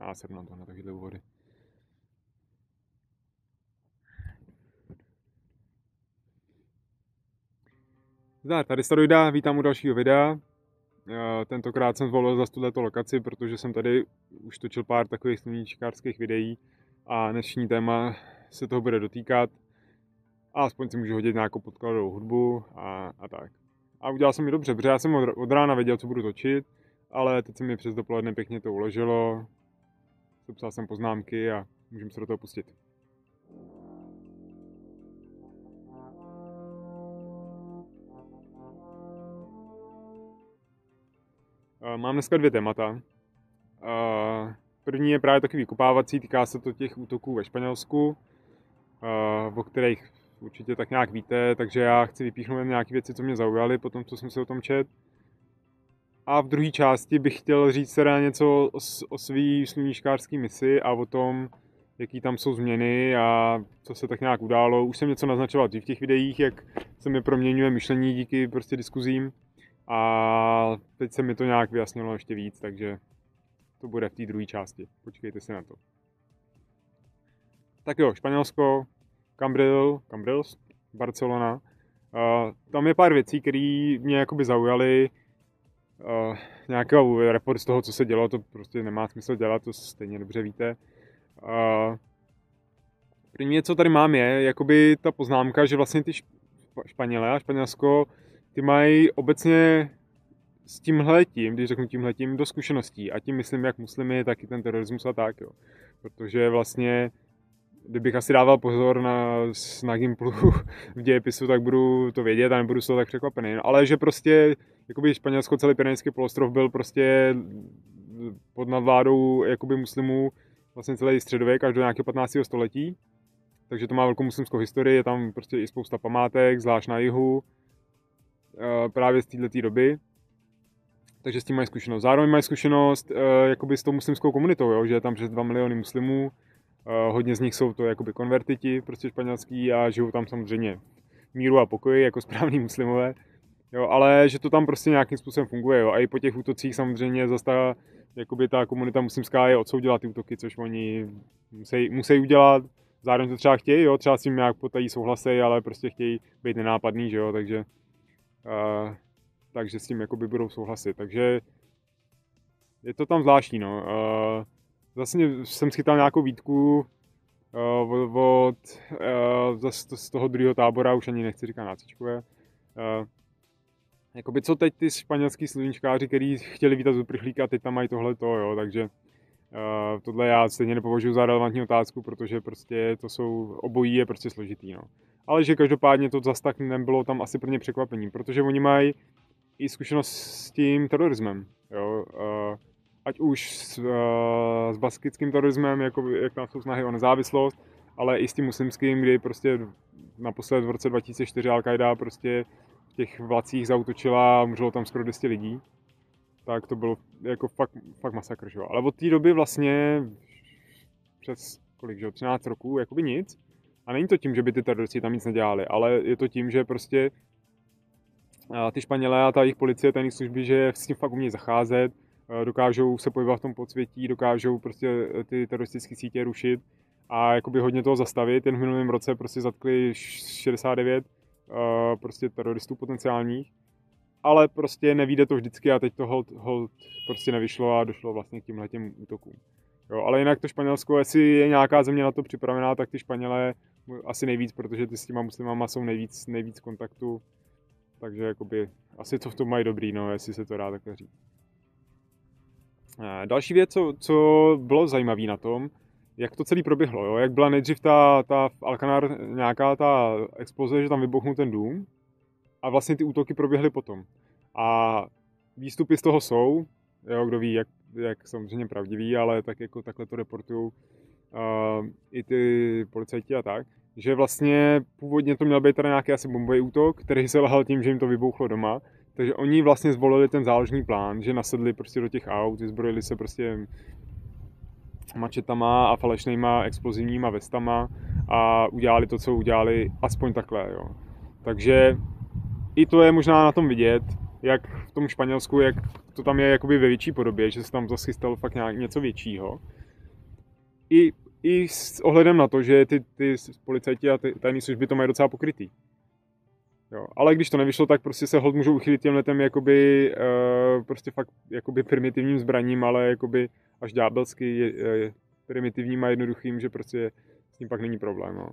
Já se na to na takovéhle úvody. Zdar, tady Staroida, vítám u dalšího videa. Eh, tentokrát jsem zvolil za tuto lokaci, protože jsem tady už točil pár takových sluníčkářských videí a dnešní téma se toho bude dotýkat. A aspoň si můžu hodit nějakou podkladovou hudbu a, a tak. A udělal jsem mi dobře, protože já jsem od, od rána věděl, co budu točit, ale teď se mi přes dopoledne pěkně to uložilo. Sepsal jsem poznámky a můžeme se do toho pustit. Eh, mám dneska dvě témata. Eh, první je právě takový vykopávací, týká se to těch útoků ve Španělsku, eh, o kterých určitě tak nějak víte, takže já chci vypíchnout nějaké věci, co mě zaujaly po tom, co jsem si o tom čet. A v druhé části bych chtěl říct teda něco o, svý sluníčkářský misi a o tom, jaký tam jsou změny a co se tak nějak událo. Už jsem něco naznačoval v těch videích, jak se mi proměňuje myšlení díky prostě diskuzím. A teď se mi to nějak vyjasnilo ještě víc, takže to bude v té druhé části. Počkejte si na to. Tak jo, Španělsko, Cambril, Cambrils, Barcelona. Uh, tam je pár věcí, které mě jakoby zaujaly. Uh, nějaký report z toho, co se dělo, to prostě nemá smysl dělat, to stejně dobře víte. Uh, první, co tady mám, je jakoby ta poznámka, že vlastně ty Španělé a Španělsko ty mají obecně s tímhletím, když řeknu tímhletím, do zkušeností. A tím myslím jak muslimy, tak i ten terorismus a tak, jo. Protože vlastně, kdybych asi dával pozor na, na Gimplu v dějepisu, tak budu to vědět a nebudu toho tak překvapený. Ale že prostě, jakoby Španělsko, celý Pyrenejský polostrov byl prostě pod nadvládou jakoby muslimů vlastně celý středověk až do nějakého 15. století. Takže to má velkou muslimskou historii, je tam prostě i spousta památek, zvlášť na jihu, Eh, právě z této doby. Takže s tím mají zkušenost. Zároveň mají zkušenost uh, jakoby s tou muslimskou komunitou, jo? že je tam přes 2 miliony muslimů. Uh, hodně z nich jsou to jakoby konvertiti, prostě španělský a žijou tam samozřejmě míru a pokoji jako správní muslimové. Jo, ale že to tam prostě nějakým způsobem funguje. Jo. A i po těch útocích samozřejmě zase ta, jakoby ta komunita muslimská je odsoudila ty útoky, což oni musí, musí udělat. Zároveň to třeba chtějí, jo, třeba s tím nějak potají souhlasy, ale prostě chtějí být nenápadný, že jo, takže Uh, takže s tím jakoby budou souhlasit. Takže je to tam zvláštní. No. Uh, vlastně jsem schytal nějakou výtku uh, od, od uh, z toho druhého tábora, už ani nechci říkat nácičkové. Uh, jakoby co teď ty španělský sluníčkáři, kteří chtěli vítat z uprchlíka, teď tam mají tohle to, jo, takže uh, tohle já stejně nepovažuji za relevantní otázku, protože prostě to jsou, obojí je prostě složitý, no ale že každopádně to zase tak nebylo tam asi pro ně překvapení, protože oni mají i zkušenost s tím terorismem, jo, uh, ať už s, uh, s baskickým terorismem, jako, jak tam jsou snahy o nezávislost, ale i s tím muslimským, kdy prostě naposled v roce 2004 Al-Qaida prostě v těch vlacích zautočila a umřelo tam skoro 200 lidí, tak to bylo jako fakt, fakt masakr, že? Ale od té doby vlastně přes kolik, že 13 roků, jakoby nic. A není to tím, že by ty teroristi tam nic nedělali, ale je to tím, že prostě ty Španělé a ta jejich policie, tajné služby, že s tím fakt umějí zacházet, dokážou se pohybovat v tom podsvětí, dokážou prostě e, ty teroristické sítě rušit a jakoby hodně toho zastavit. Jen v minulém roce prostě zatkli 69 prostě teroristů potenciálních, ale prostě nevíde to vždycky a teď to hold, hold prostě nevyšlo a došlo vlastně k tímhle těm útokům. Jo, ale jinak to Španělsko, jestli je nějaká země na to připravená, tak ty Španělé asi nejvíc, protože ty s těma muslimama jsou nejvíc, nejvíc kontaktu. Takže jakoby, asi to v tom mají dobrý, no, jestli se to dá takhle říct. Další věc, co, co bylo zajímavé na tom, jak to celé proběhlo, jo? jak byla nejdřív ta, ta v Alcanar nějaká ta exploze, že tam vybuchnul ten dům a vlastně ty útoky proběhly potom. A výstupy z toho jsou, jo, kdo ví, jak, jak samozřejmě pravdivý, ale tak jako takhle to reportují uh, i ty policajti a tak že vlastně původně to měl být teda nějaký asi bombový útok, který se lhal tím, že jim to vybouchlo doma. Takže oni vlastně zvolili ten záložní plán, že nasedli prostě do těch aut, vyzbrojili se prostě mačetama a falešnýma explozivníma vestama a udělali to, co udělali, aspoň takhle, jo. Takže i to je možná na tom vidět, jak v tom Španělsku, jak to tam je jakoby ve větší podobě, že se tam zase chystalo fakt nějak něco většího. i, i s ohledem na to, že ty, ty policajti a ty tajné služby to mají docela pokrytý. Jo. Ale když to nevyšlo, tak prostě se hod můžou uchylit těm letem jakoby, uh, prostě fakt jakoby primitivním zbraním, ale jakoby až ďábelsky je, je, primitivním a jednoduchým, že prostě s tím pak není problém. No.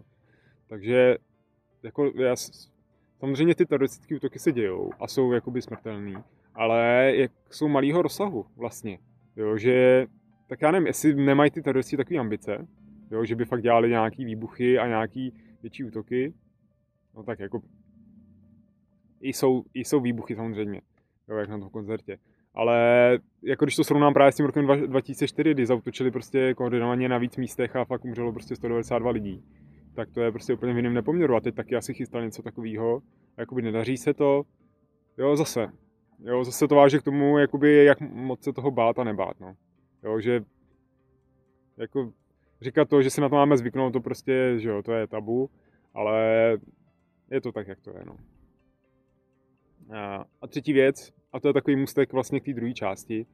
Takže jako já, samozřejmě ty teroristické útoky se dějou a jsou jakoby smrtelný, ale jak jsou malého rozsahu vlastně. Jo, že, tak já nevím, jestli nemají ty teroristi takové ambice, jo, že by fakt dělali nějaký výbuchy a nějaký větší útoky, no tak jako jsou, jsou výbuchy samozřejmě, jo, jak na tom koncertě. Ale jako když to srovnám právě s tím rokem 2004, kdy zautočili prostě koordinovaně na víc místech a fakt umřelo prostě 192 lidí, tak to je prostě úplně v jiném nepoměru. A teď taky asi chystal něco takového. Jakoby nedaří se to. Jo, zase. Jo, zase to váže k tomu, jakoby, jak moc se toho bát a nebát, no. Jo, že jako říkat to, že si na to máme zvyknout, to prostě, že jo, to je tabu, ale je to tak, jak to je, no. A třetí věc, a to je takový mustek vlastně k té druhé části,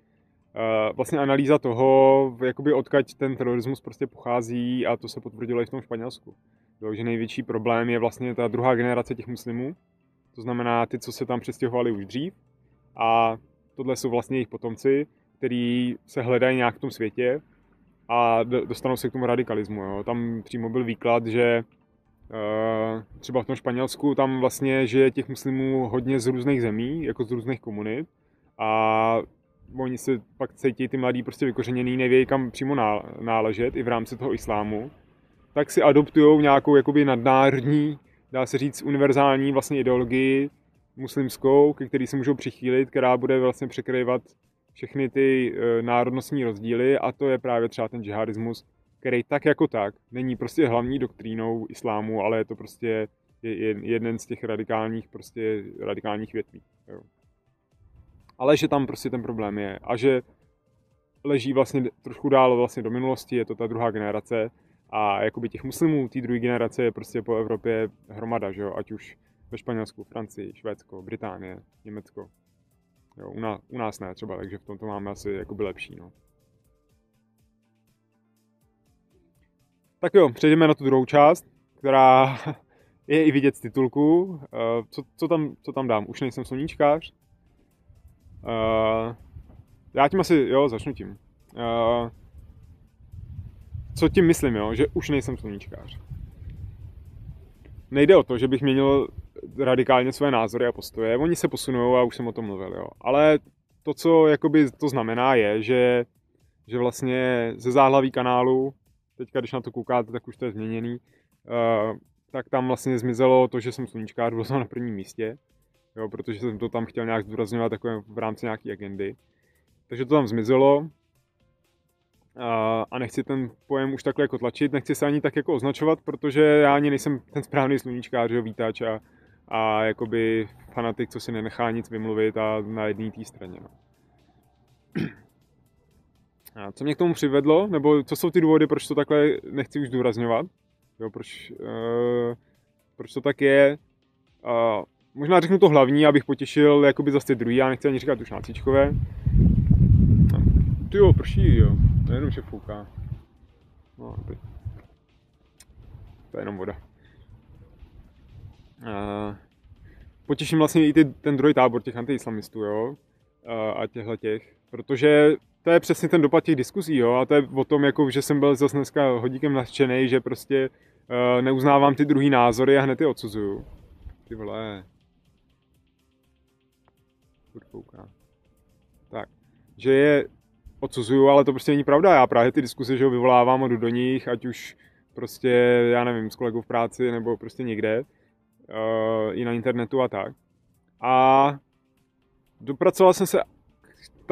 vlastně analýza toho, jakoby odkaď ten terorismus prostě pochází a to se potvrdilo i v tom Španělsku. Jo, že největší problém je vlastně ta druhá generace těch muslimů, to znamená ty, co se tam přestěhovali už dřív a tohle jsou vlastně jejich potomci, který se hledají nějak v tom světě a dostanou se k tomu radikalismu. Jo. Tam přímo byl výklad, že třeba v tom Španělsku, tam vlastně žije těch muslimů hodně z různých zemí, jako z různých komunit. A oni se pak cítí ty mladí prostě vykořeněný, nevějí kam přímo náležet i v rámci toho islámu, tak si adoptují nějakou jakoby nadnárodní, dá se říct univerzální vlastně ideologii muslimskou, ke který se můžou přichýlit, která bude vlastně překrývat všechny ty eh, národnostní rozdíly. A to je právě třeba ten džihadismus, který tak jako tak není prostě hlavní doktrínou islámu, ale je to prostě jeden z těch radikálních, prostě radikálních větví. Jo. Ale že tam prostě ten problém je a že leží vlastně trošku dál vlastně do minulosti, je to ta druhá generace a jakoby těch muslimů té druhé generace je prostě po Evropě hromada, že jo? ať už ve Španělsku, Francii, Švédsko, Británie, Německo. Jo, u, nás, u nás ne třeba, takže v tom to máme asi jakoby lepší. No. Tak jo, přejdeme na tu druhou část, která je i vidět z titulku. Uh, co, co, tam, co tam dám? Už nejsem sluníčkář? Uh, já tím asi, jo, začnu tím. Uh, co tím myslím, jo? Že už nejsem sluníčkář. Nejde o to, že bych měnil radikálně své názory a postoje. Oni se posunou a už jsem o tom mluvil, jo. Ale to, co jakoby to znamená, je, že, že vlastně ze záhlaví kanálu teďka když na to koukáte, tak už to je změněný, uh, tak tam vlastně zmizelo to, že jsem sluníčkář, byl jsem na prvním místě, jo, protože jsem to tam chtěl nějak zdůrazňovat takové v rámci nějaké agendy. Takže to tam zmizelo uh, a nechci ten pojem už takhle jako tlačit, nechci se ani tak jako označovat, protože já ani nejsem ten správný sluníčkář, jo, vítač a, a jakoby fanatik, co si nenechá nic vymluvit a na jedné té straně. No. A co mě k tomu přivedlo, nebo co jsou ty důvody, proč to takhle nechci už zdůrazňovat, jo, proč, uh, proč to tak je. Uh, možná řeknu to hlavní, abych potěšil jakoby zase ty druhý, já nechci ani říkat už nácičkové. Ty jo, prší, jo, nejenom, že fouká. No, dobrý. To je jenom voda. Uh, potěším vlastně i ty, ten druhý tábor těch antiislamistů, jo, uh, a těchhle těch, protože to je přesně ten dopad těch diskuzí, jo, a to je o tom, jako, že jsem byl zase dneska hodíkem nadšený, že prostě uh, neuznávám ty druhý názory a hned je odsuzuju. Ty vole. Tak, že je odsuzuju, ale to prostě není pravda. Já právě ty diskuze, že ho vyvolávám a jdu do nich, ať už prostě, já nevím, s kolegou v práci nebo prostě někde, uh, i na internetu a tak. A dopracoval jsem se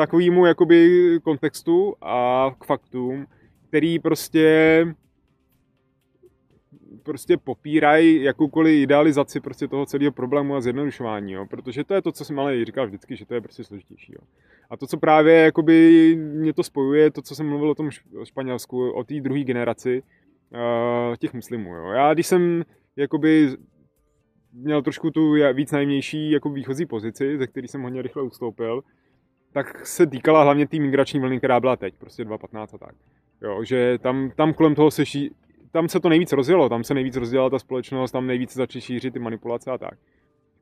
takovému jakoby kontextu a k faktům, který prostě prostě popírají jakoukoliv idealizaci prostě toho celého problému a zjednodušování, jo? protože to je to, co jsem ale říkal vždycky, že to je prostě složitější. Jo? A to, co právě jakoby mě to spojuje, to, co jsem mluvil o tom Španělsku, o té druhé generaci uh, těch muslimů. Jo? Já, když jsem jakoby měl trošku tu víc najmější jako výchozí pozici, ze který jsem hodně rychle ustoupil, tak se týkala hlavně té migrační vlny, která byla teď, prostě 2015 a tak. Jo, že tam, tam kolem toho se ší, tam se to nejvíc rozjelo, tam se nejvíc rozdělala ta společnost, tam nejvíc začaly šířit ty manipulace a tak.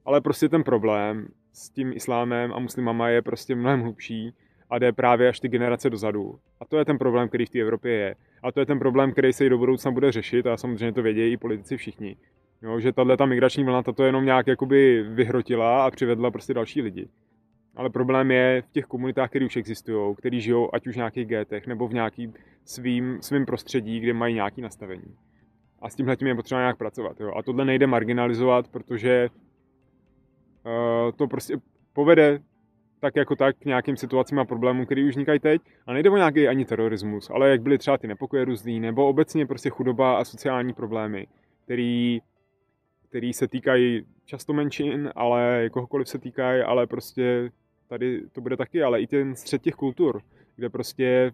Ale prostě ten problém s tím islámem a muslimama je prostě mnohem hlubší a jde právě až ty generace dozadu. A to je ten problém, který v té Evropě je. A to je ten problém, který se i do budoucna bude řešit a samozřejmě to vědějí i politici všichni. Jo, že tahle ta migrační vlna to jenom nějak jakoby vyhrotila a přivedla prostě další lidi. Ale problém je v těch komunitách, které už existují, které žijou ať už v nějakých gétech nebo v nějakým svým, svým prostředí, kde mají nějaké nastavení. A s tímhle tím je potřeba nějak pracovat. Jo. A tohle nejde marginalizovat, protože uh, to prostě povede tak jako tak k nějakým situacím a problémům, které už vznikají teď. A nejde o nějaký ani terorismus, ale jak byly třeba ty nepokoje různý, nebo obecně prostě chudoba a sociální problémy, který, který se týkají často menšin, ale kohokoliv se týkají, ale prostě tady to bude taky, ale i ten střed těch kultur, kde prostě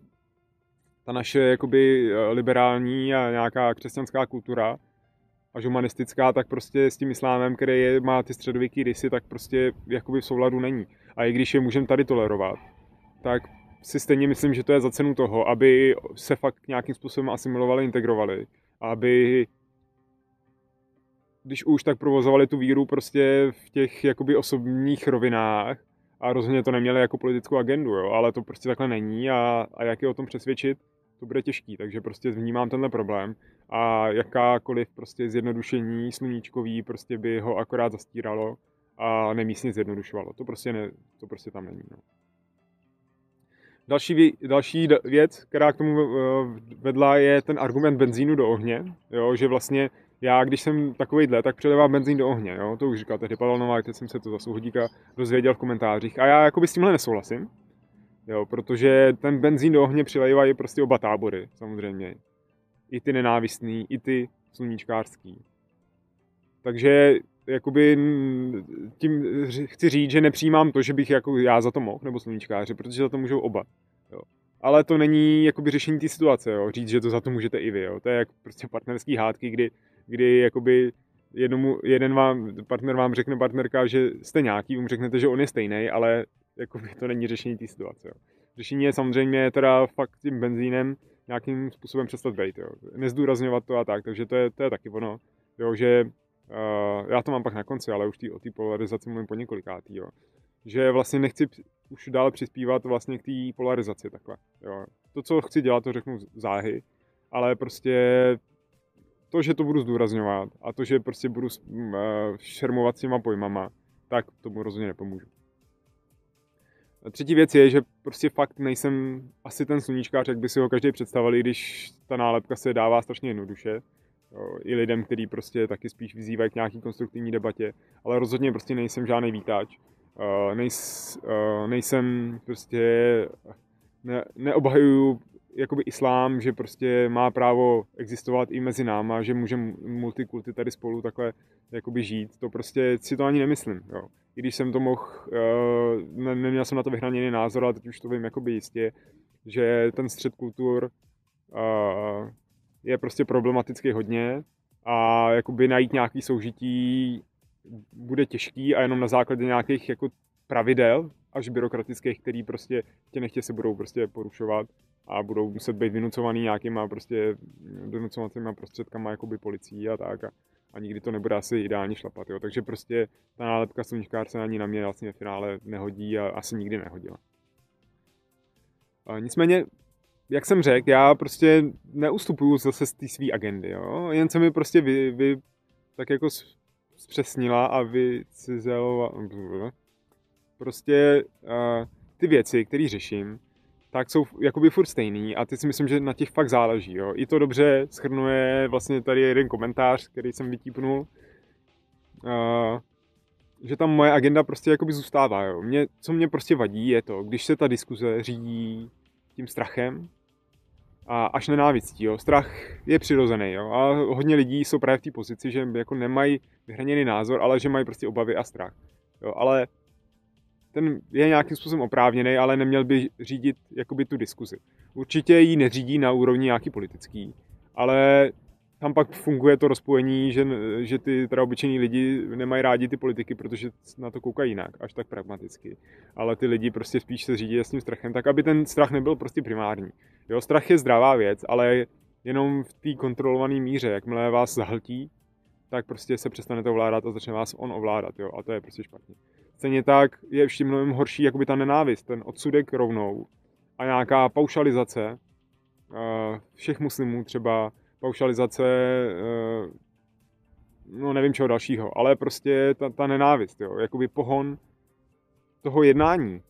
ta naše jakoby eh, liberální a nějaká křesťanská kultura až humanistická, tak prostě s tím islámem, který je, má ty středověké rysy, tak prostě jakoby v souladu není. A i když je můžeme tady tolerovat, tak si stejně myslím, že to je za cenu toho, aby se fakt nějakým způsobem asimilovali, integrovali. Aby když už tak provozovali tu víru prostě v těch jakoby osobních rovinách a rozhodně to neměli jako politickou agendu, jo, ale to prostě takhle není a, a jak je o tom přesvědčit, to bude těžký, takže prostě vnímám tenhle problém a jakákoliv prostě zjednodušení sluníčkový prostě by ho akorát zastíralo a nemístně zjednodušovalo. To prostě, ne, to prostě tam není. No. Další, další věc, která k tomu eh, vedla, je ten argument benzínu do ohně, jo, že vlastně já, když jsem takovýhle, tak přelevám benzín do ohně, jo, to už říkal tehdy Pavel Novák, teď jsem se to za souhodíka dozvěděl v komentářích a já jakoby s tímhle nesouhlasím, jo, protože ten benzín do ohně přilevají prostě oba tábory, samozřejmě. I ty nenávistný, i ty sluníčkářský. Takže jakoby tím chci říct, že nepřijímám to, že bych jako já za to mohl, nebo sluníčkáři, protože za to můžou oba. Jo. Ale to není jakoby řešení té situace, jo. říct, že to za to můžete i vy. Jo. To je jak prostě partnerský hádky, kdy, kdy jakoby jednomu, jeden vám, partner vám řekne partnerka, že jste nějaký, mu řeknete, že on je stejný, ale jakoby to není řešení té situace. Jo. Řešení je samozřejmě teda fakt tím benzínem nějakým způsobem přestat být. Jo. Nezdůrazňovat to a tak, takže to je, to je taky ono. Jo, že Uh, já to mám pak na konci, ale už tý, o té polarizaci mluvím po několikátý, jo. Že vlastně nechci už dále přispívat vlastně k té polarizaci takhle, jo. To, co chci dělat, to řeknu záhy, ale prostě to, že to budu zdůrazňovat a to, že prostě budu šermovat s těma pojmama, tak tomu rozhodně nepomůžu. A třetí věc je, že prostě fakt nejsem asi ten sluníčkář, jak by si ho každý představil, když ta nálepka se dává strašně jednoduše i lidem, který prostě taky spíš vyzývají k nějaký konstruktivní debatě, ale rozhodně prostě nejsem žádný vítač. Nejs, nejsem prostě, ne, neobhajuju jakoby islám, že prostě má právo existovat i mezi náma, že můžeme multikulty tady spolu takhle jakoby žít, to prostě si to ani nemyslím, jo. I když jsem to mohl, ne, neměl jsem na to vyhraněný názor, ale teď už to vím jakoby jistě, že ten střed kultur je prostě problematický hodně a jakoby najít nějaký soužití bude těžký a jenom na základě nějakých jako pravidel, až byrokratických, který prostě tě nechtě se budou prostě porušovat a budou muset být vynucovaný nějakýma prostě donucovacíma prostředkama jakoby policií a tak a, a nikdy to nebude asi ideálně šlapat, jo. Takže prostě ta nálepka sluníčkár se ani na mě vlastně v finále nehodí a asi nikdy nehodila. A nicméně jak jsem řekl, já prostě neustupuju zase z té své agendy, jo? jen se mi prostě vy, vy tak jako zpřesnila a vycizelovala. Prostě uh, ty věci, které řeším, tak jsou jakoby furt stejný a teď si myslím, že na těch fakt záleží. Jo? I to dobře schrnuje vlastně tady jeden komentář, který jsem vytípnul, uh, že tam moje agenda prostě jakoby zůstává. Jo? Mě, co mě prostě vadí je to, když se ta diskuze řídí tím strachem a až nenávistí. Jo. Strach je přirozený. Jo. A hodně lidí jsou právě v té pozici, že jako nemají vyhraněný názor, ale že mají prostě obavy a strach. Jo. Ale ten je nějakým způsobem oprávněný, ale neměl by řídit jakoby tu diskuzi. Určitě ji neřídí na úrovni nějaký politický, ale tam pak funguje to rozpojení, že, že ty teda obyčejní lidi nemají rádi ty politiky, protože na to koukají jinak, až tak pragmaticky. Ale ty lidi prostě spíš se řídí s tím strachem, tak aby ten strach nebyl prostě primární. Jo, strach je zdravá věc, ale jenom v té kontrolované míře, jakmile vás zahltí, tak prostě se přestanete ovládat a začne vás on ovládat, jo, a to je prostě špatně. Stejně tak je ještě mnohem horší jakoby ta nenávist, ten odsudek rovnou a nějaká paušalizace uh, všech muslimů třeba, paušalizace, uh, no nevím čeho dalšího, ale prostě ta, ta nenávist, jo, jakoby pohon toho jednání.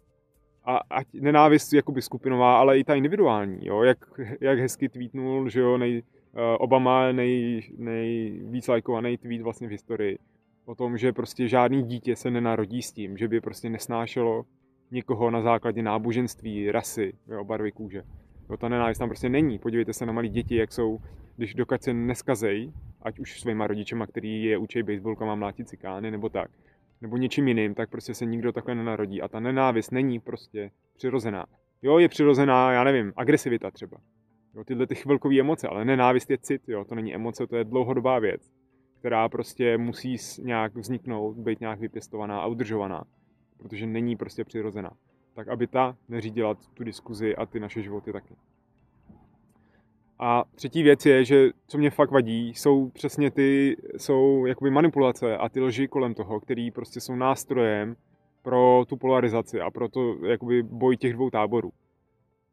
A ať nenávist jakoby skupinová, ale i ta individuální, jo, jak, jak hezky tweetnul, že jo, nej, uh, Obama nej, nejvíc lajkovaný tweet vlastně v historii o tom, že prostě žádný dítě se nenarodí s tím, že by prostě nesnášelo někoho na základě náboženství, rasy, jo, barvy kůže. Jo, ta nenávist tam prostě není. Podívejte se na malí děti, jak jsou, když dokud se neskazej, ať už svýma rodičema, který je učej baseballkama mlátit cikány, nebo tak, nebo něčím jiným, tak prostě se nikdo takhle nenarodí. A ta nenávist není prostě přirozená. Jo, je přirozená, já nevím, agresivita třeba. Jo, tyhle ty chvilkové emoce, ale nenávist je cit, jo, to není emoce, to je dlouhodobá věc která prostě musí nějak vzniknout, být nějak vypěstovaná a udržovaná, protože není prostě přirozená. Tak aby ta neřídila tu diskuzi a ty naše životy taky. A třetí věc je, že co mě fakt vadí, jsou přesně ty, jsou jakoby manipulace a ty lži kolem toho, který prostě jsou nástrojem pro tu polarizaci a pro to jakoby boj těch dvou táborů.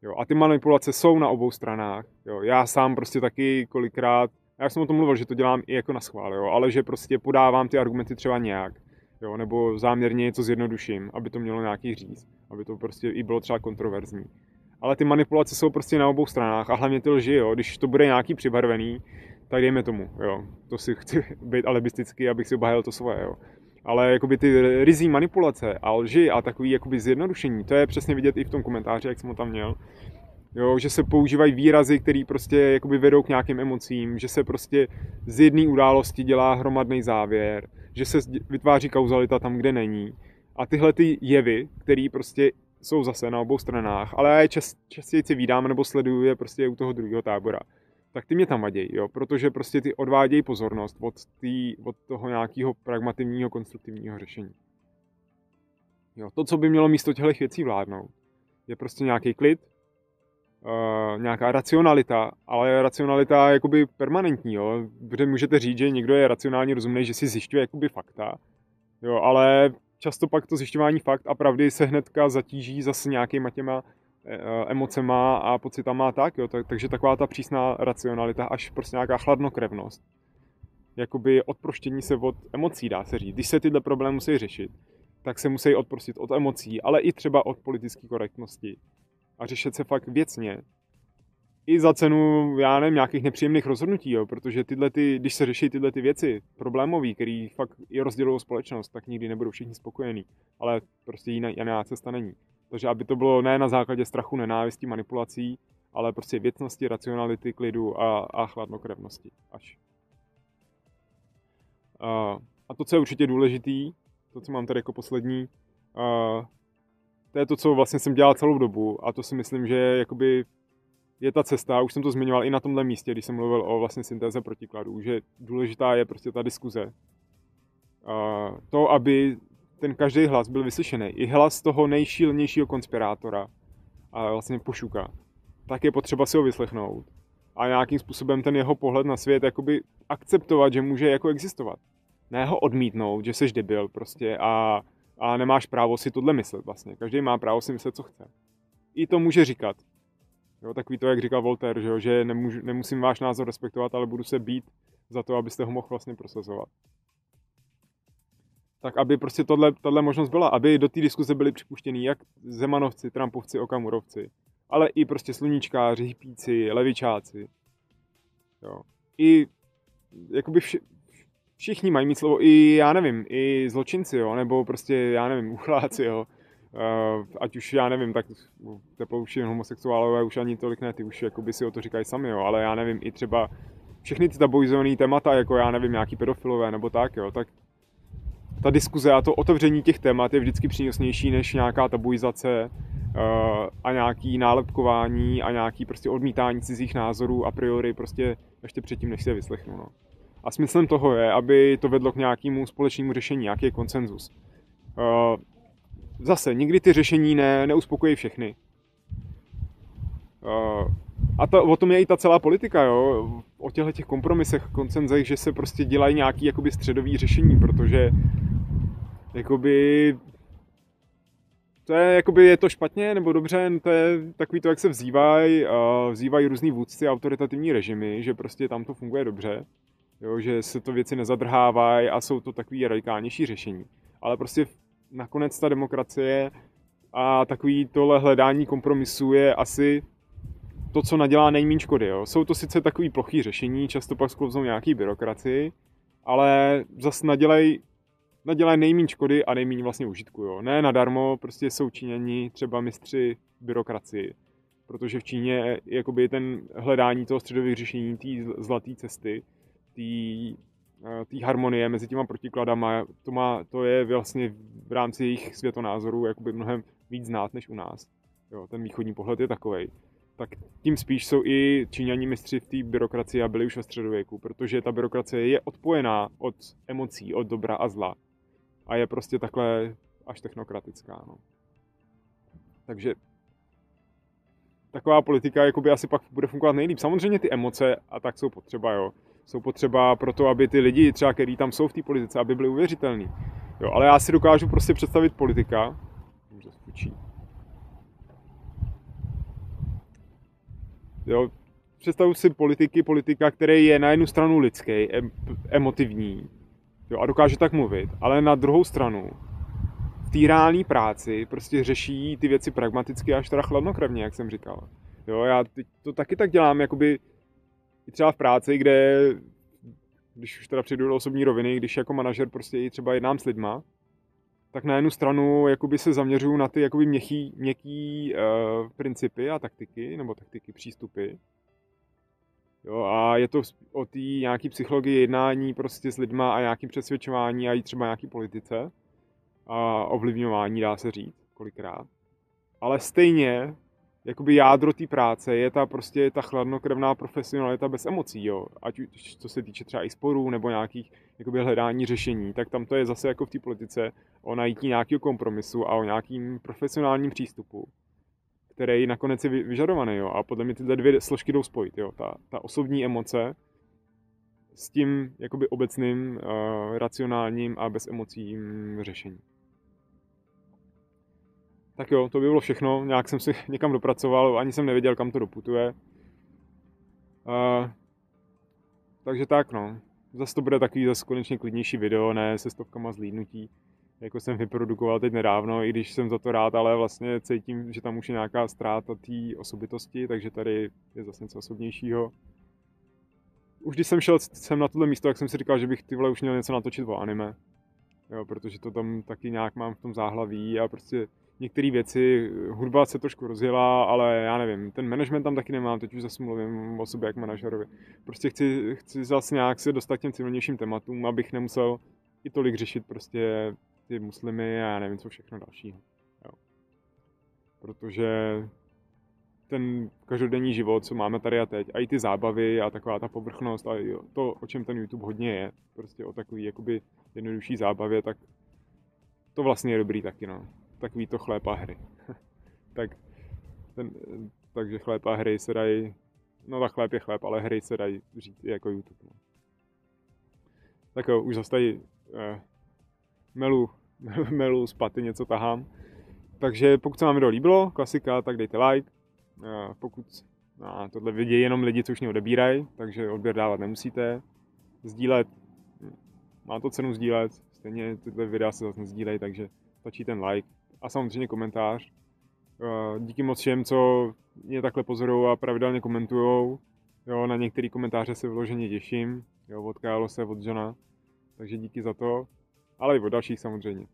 Jo, a ty manipulace jsou na obou stranách. Jo, já sám prostě taky kolikrát já jsem o tom mluvil, že to dělám i jako na schvál, jo, ale že prostě podávám ty argumenty třeba nějak, jo, nebo záměrně něco zjednoduším, aby to mělo nějaký říct, aby to prostě i bylo třeba kontroverzní. Ale ty manipulace jsou prostě na obou stranách a hlavně ty lži, jo, když to bude nějaký přibarvený, tak dejme tomu, jo, to si chci být alibistický, abych si obhájil to svoje, jo. Ale jakoby ty rizí manipulace a lži a takový jakoby zjednodušení, to je přesně vidět i v tom komentáři, jak jsem ho tam měl, Jo, že se používají výrazy, které prostě jakoby vedou k nějakým emocím, že se prostě z jedné události dělá hromadný závěr, že se vytváří kauzalita tam, kde není. A tyhle ty jevy, které prostě jsou zase na obou stranách, ale já je čas, častěji si vídám nebo sleduju je prostě u toho druhého tábora, tak ty mě tam vadějí, jo, protože prostě ty odvádějí pozornost od, tý, od toho nějakého pragmativního, konstruktivního řešení. Jo, to, co by mělo místo těchto věcí vládnout, je prostě nějaký klid, uh, nějaká racionalita, ale racionalita jakoby permanentní, jo? Protože můžete říct, že někdo je racionálně rozumný, že si zjišťuje jakoby fakta, jo, ale často pak to zjišťování fakt a pravdy se hnedka zatíží zase nějakýma těma eh, emocema a pocitama a tak, jo, tak, takže taková ta přísná racionalita, až prostě nějaká chladnokrevnost, jakoby odproštění se od emocí, dá se říct. Když se tyhle problémy musí řešit, tak se musí odprostit od emocí, ale i třeba od politické korektnosti a řešit se fakt věcně. I za cenu, já nevím, nějakých nepříjemných rozhodnutí, jo, protože tyhle ty, když se řeší tyhle ty věci problémové, které fakt i rozdělují společnost, tak nikdy nebudou všichni spokojení. Ale prostě jiná, jiná cesta není. Takže aby to bylo ne na základě strachu, nenávistí, manipulací, ale prostě věcnosti, racionality, klidu a, a chladnokrevnosti. Až. A, a to, co je určitě důležitý, to, co mám tady jako poslední, a, to je to, co vlastně jsem dělal celou dobu a to si myslím, že jakoby je ta cesta, už jsem to zmiňoval i na tomhle místě, když jsem mluvil o vlastně syntéze protikladů, že důležitá je prostě ta diskuze. A to, aby ten každý hlas byl vyslyšený. I hlas toho nejšílenějšího konspirátora a vlastně pošuka. Tak je potřeba si ho vyslechnout a nějakým způsobem ten jeho pohled na svět jakoby akceptovat, že může jako existovat. Ne ho odmítnout, že seš debil prostě a a nemáš právo si tohle myslet vlastně. Každý má právo si myslet, co chce. I to může říkat. Jo, takový to, jak říkal Voltaire, že, jo, že nemůžu, nemusím váš názor respektovat, ale budu se být za to, abyste ho mohl vlastně prosazovat. Tak aby prostě tohle, tohle možnost byla, aby do té diskuze byli připuštěni jak Zemanovci, Trumpovci, Okamurovci, ale i prostě sluníčkáři, hypíci, levičáci. Jo. I jakoby vše, všichni mají mít slovo, i já nevím, i zločinci, jo, nebo prostě, já nevím, uchláci, jo. Uh, ať už, já nevím, tak teplouši homosexuálové už ani tolik ne, ty už jakoby si o to říkají sami, jo, ale já nevím, i třeba všechny ty tabuizované témata, jako já nevím, nějaký pedofilové nebo tak, jo, tak ta diskuze a to otevření těch témat je vždycky přínosnější než nějaká tabuizace a nějaký nálepkování a nějaký prostě odmítání cizích názorů a priori prostě ještě předtím, než si je vyslechnu. No. A smyslem toho je, aby to vedlo k nějakému společnému řešení, nějaký konsenzus. Zase, nikdy ty řešení ne, neuspokojí všechny. Uh, a to, o tom je i ta celá politika, jo? o těchto těch kompromisech, koncenzech, že se prostě dělají nějaký jakoby středový řešení, protože jakoby to je, jakoby je to špatně nebo dobře, to je takový to, jak se vzývají, vzývají různý vůdci autoritativní režimy, že prostě tam to funguje dobře, jo, že se to věci nezadrhávají a jsou to takový radikálnější řešení. Ale prostě nakonec ta demokracie a takový tohle hledání kompromisu je asi to, co nadělá nejméně škody. Jo. Jsou to sice takový plochý řešení, často pak sklouznou nějaký byrokracii, ale zase nadělají nadělají nejméně škody a nejméně vlastně užitku. Jo. Ne nadarmo, prostě jsou Číňani třeba mistři byrokracii, protože v Číně jakoby ten hledání toho středových řešení, té zlaté cesty, té eh, harmonie mezi těma protikladama, to, má, to je vlastně v rámci jejich světonázoru jakoby mnohem víc znát než u nás. Jo, ten východní pohled je takový. Tak tím spíš jsou i Číňani mistři v té byrokracii a byli už ve středověku, protože ta byrokracie je odpojená od emocí, od dobra a zla a je prostě takhle až technokratická. No. Takže taková politika jakoby asi pak bude fungovat nejlíp. Samozřejmě ty emoce a tak jsou potřeba, jo. Jsou potřeba pro to, aby ty lidi, třeba který tam jsou v té politice, aby byli uvěřitelní. Jo, ale já si dokážu prostě představit politika, Jo, představu si politiky, politika, který je na jednu stranu lidský, emotivní, jo, a dokáže tak mluvit, ale na druhou stranu v té reální práci prostě řeší ty věci pragmaticky až teda chladnokrevně, jak jsem říkal. Jo, já to taky tak dělám, jakoby i třeba v práci, kde když už teda přijdu do osobní roviny, když jako manažer prostě i třeba jednám s lidma, tak na jednu stranu jakoby se zaměřuju na ty jakoby měkký, měkký uh, principy a taktiky, nebo taktiky, přístupy. Jo, a je to o té nějaký psychologii jednání prostě s lidma a nějakým přesvědčování a i třeba nějaký politice a ovlivňování, dá se říct, kolikrát. Ale stejně jakoby jádro té práce je ta prostě ta chladnokrevná profesionalita bez emocí, jo. Ať už co se týče třeba i sporů nebo nějakých jakoby hledání řešení, tak tam to je zase jako v té politice o najítí nějakého kompromisu a o nějakým profesionálním přístupu, který nakonec je vyžadovaný, jo. A podle mě tyhle dvě složky jdou spojit, jo. Ta, ta osobní emoce s tím jakoby obecným, uh, racionálním a bez emocí řešením. Tak jo, to by bylo všechno. Nějak jsem si někam dopracoval, ani jsem nevěděl, kam to doputuje. Uh, takže tak, no. Zase to bude takový zase konečně klidnější video, ne se stovkama zlídnutí, jako jsem vyprodukoval teď nedávno, i když jsem za to rád, ale vlastně cítím, že tam už je nějaká ztráta té osobitosti, takže tady je zase něco osobnějšího. Už když jsem šel sem na tohle místo, tak jsem si říkal, že bych ty vole už měl něco natočit o anime. Jo, protože to tam taky nějak mám v tom záhlaví a prostě některé věci, hudba se trošku rozjela, ale já nevím, ten management tam taky nemám, teď už zase mluvím o sobě jak manažerovi. Prostě chci, chci zase nějak se dostat k těm civilnějším tématům, abych nemusel i tolik řešit prostě ty muslimy a já nevím, co všechno dalšího. Jo. Protože ten každodenní život, co máme tady a teď, a i ty zábavy a taková ta povrchnost a to, o čem ten YouTube hodně je, prostě o takový jakoby jednodušší zábavě, tak to vlastně je dobrý taky, no takový to chléb a hry. tak, ten, takže chléb a hry se dají, no tak chléb je chléb, ale hry se dají říct jako YouTube. No. Tak jo, už zase tady eh, melu, melu z paty něco tahám. Takže pokud se vám video líbilo, klasika, tak dejte like. Eh, pokud no, tohle vidějí jenom lidi, co už mě odebírají, takže odběr dávat nemusíte. Sdílet, má to cenu sdílet, stejně tyhle videa se zase nezdílejí, takže stačí ten like a samozřejmě komentář. Eh, díky moc všem, co mě takhle pozorují a pravidelně komentují. Jo, na některé komentáře se vyloženě těším. Jo, od se, od Johna. Takže díky za to. Ale i od dalších samozřejmě.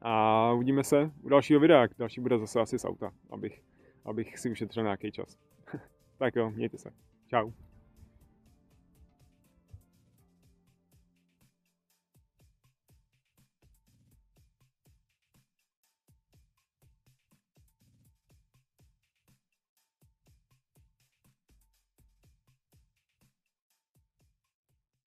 A uvidíme se u dalšího videa. Další bude zase asi z auta, abych, abych si ušetřil nějaký čas. tak jo, mějte se. Čau.